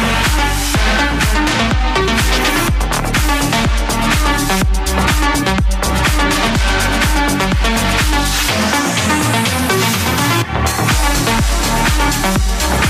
We'll be right back.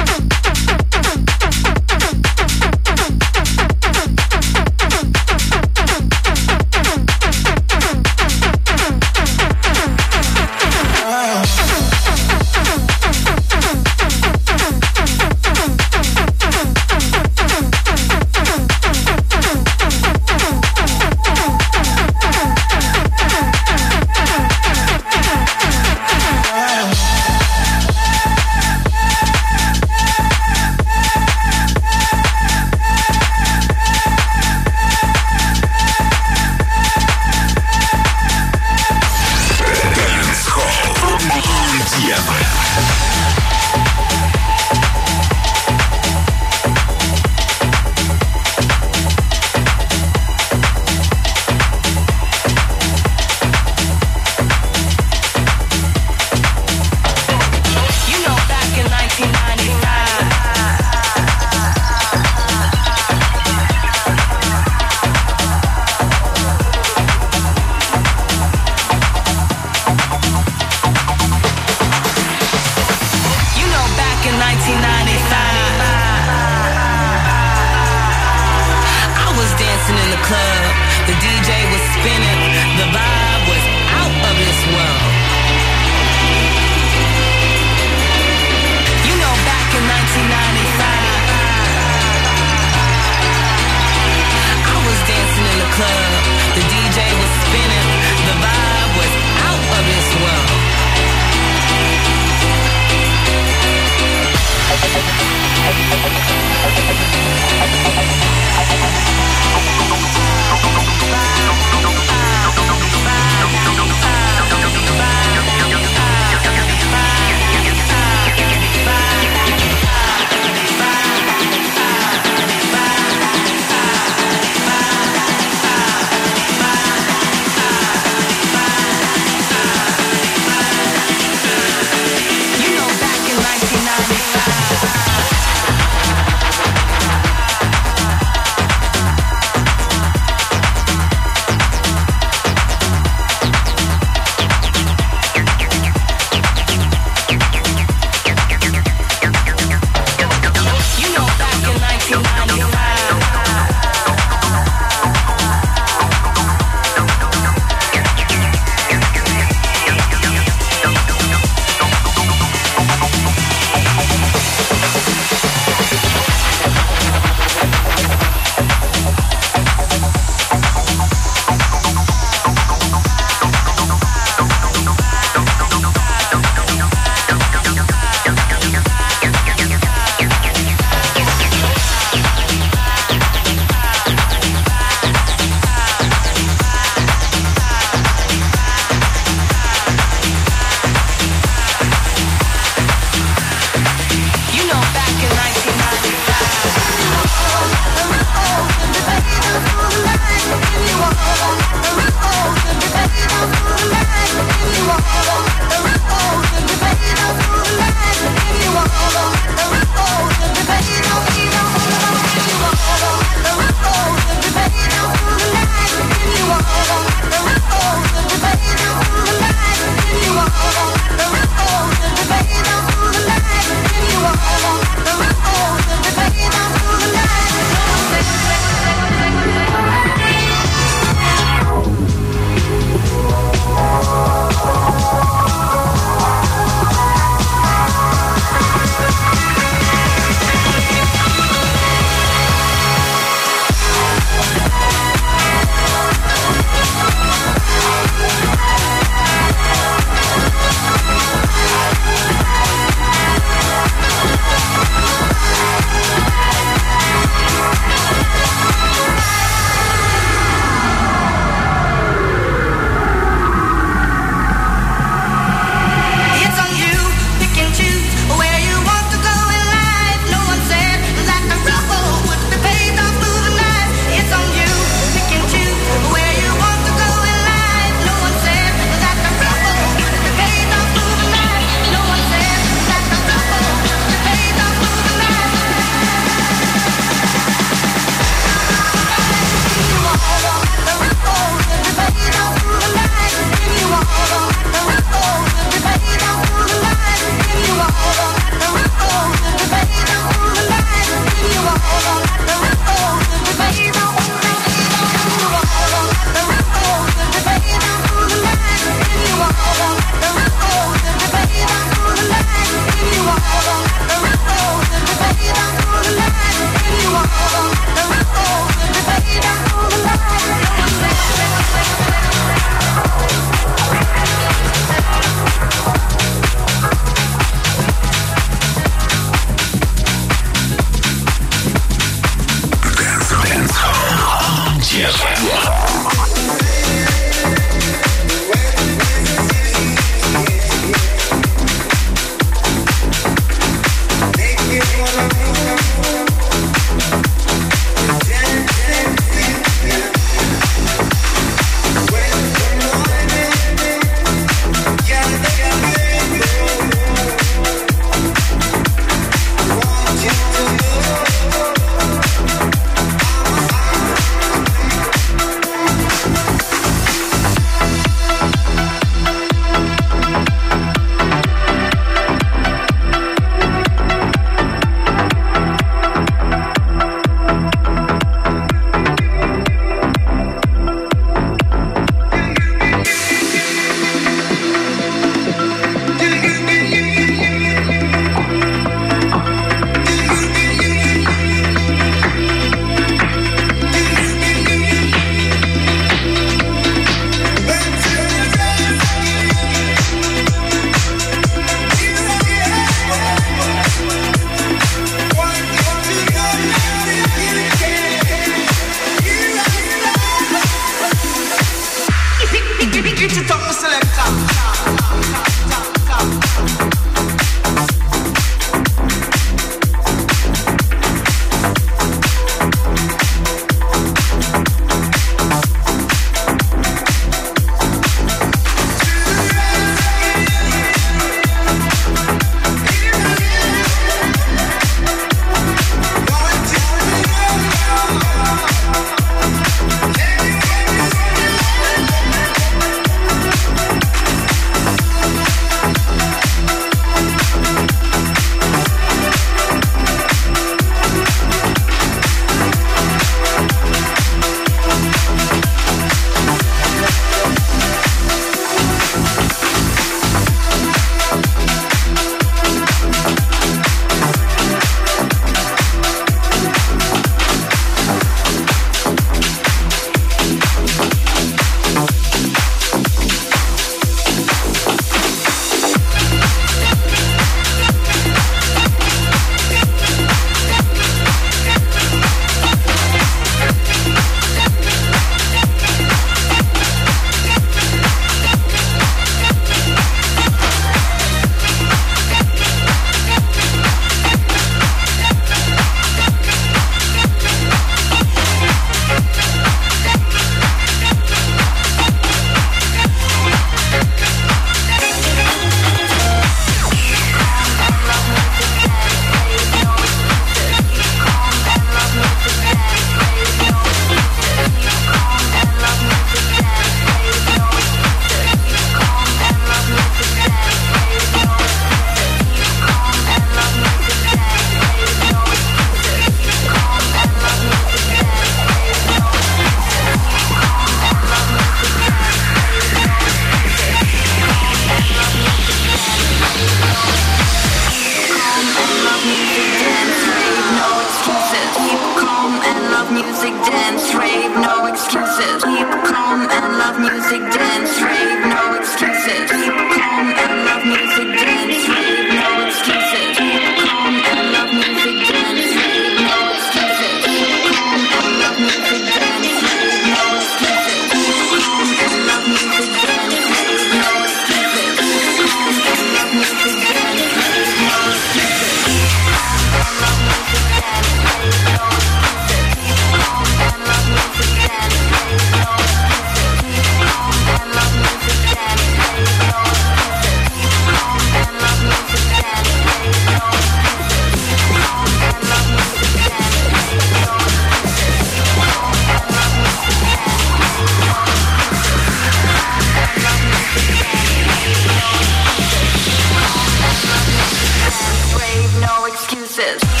This.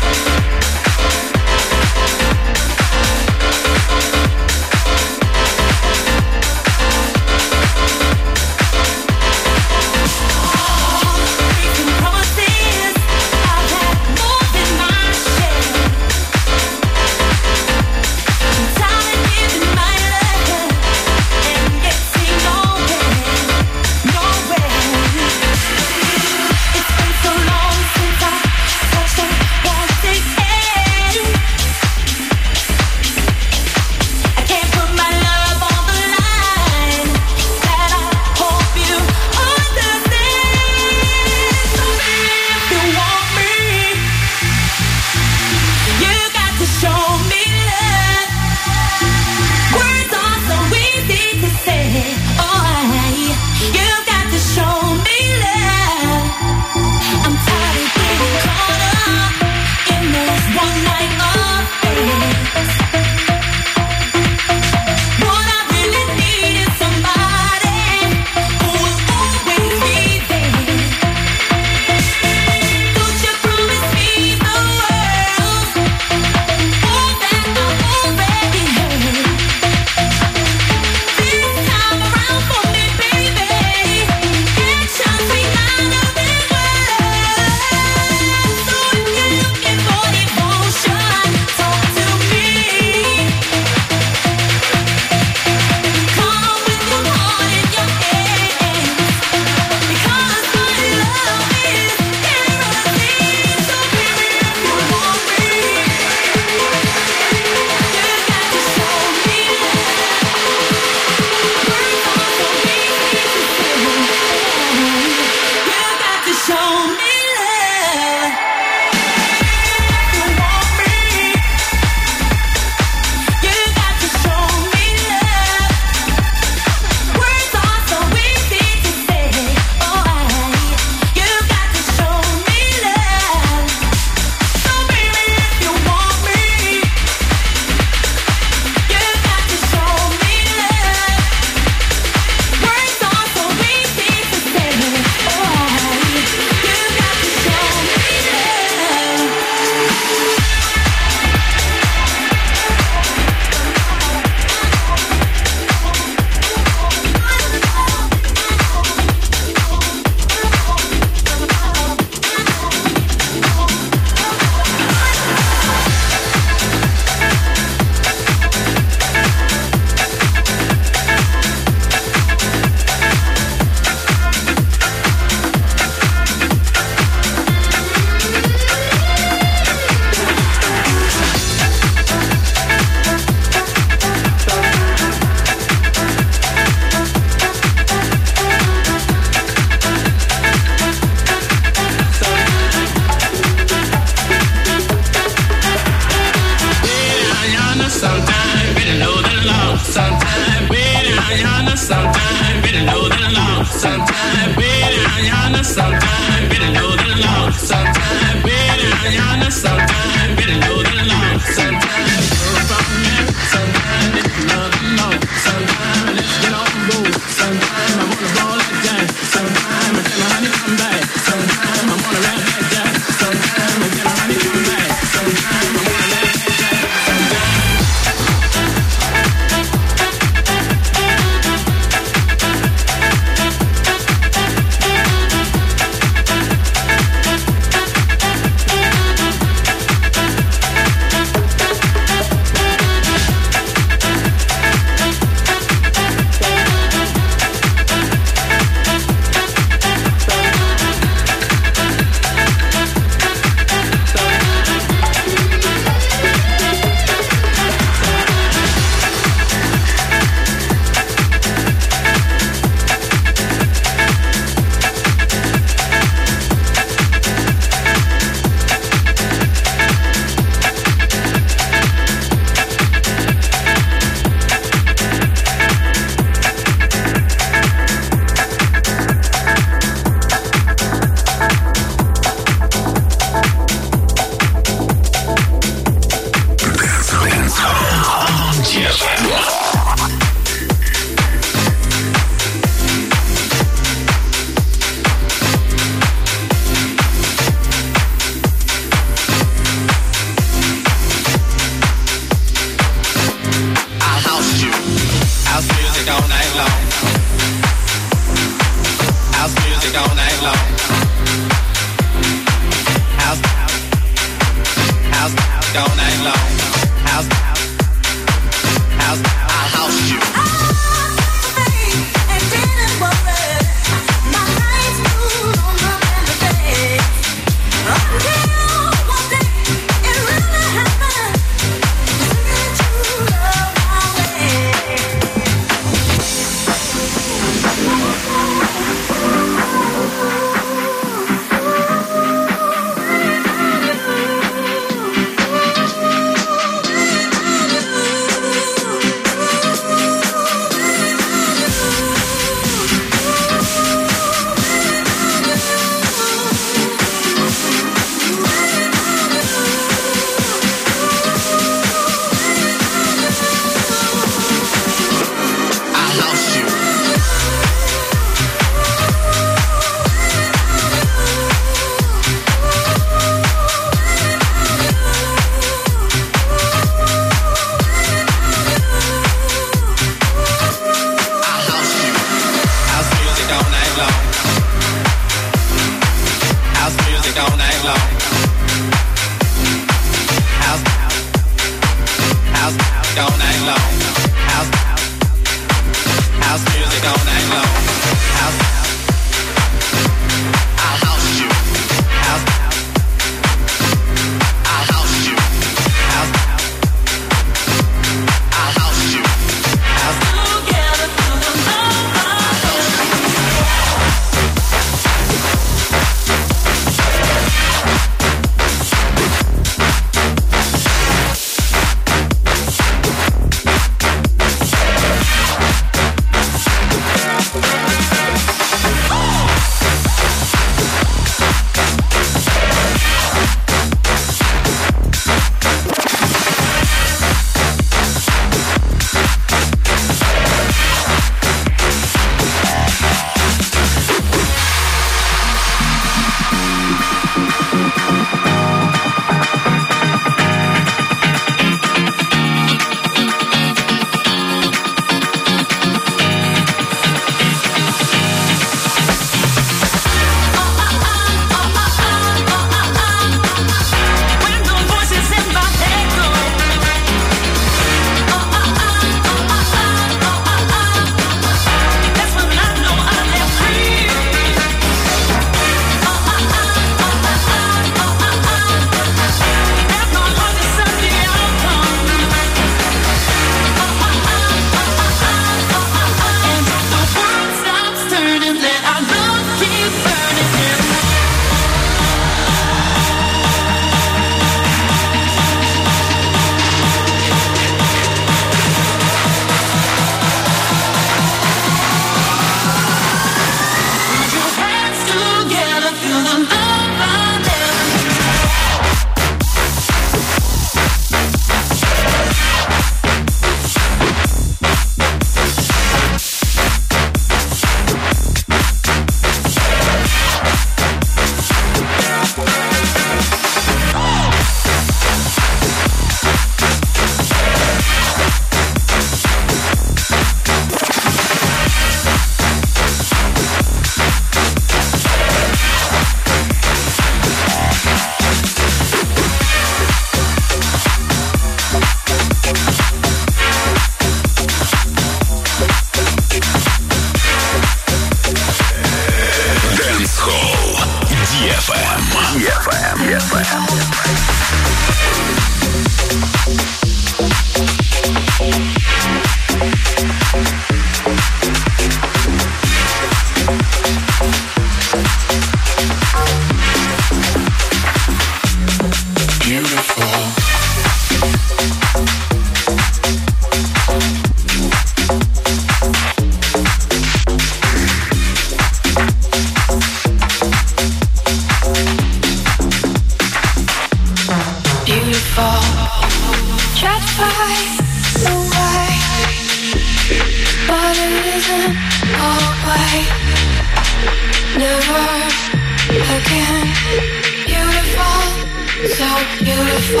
Beautiful.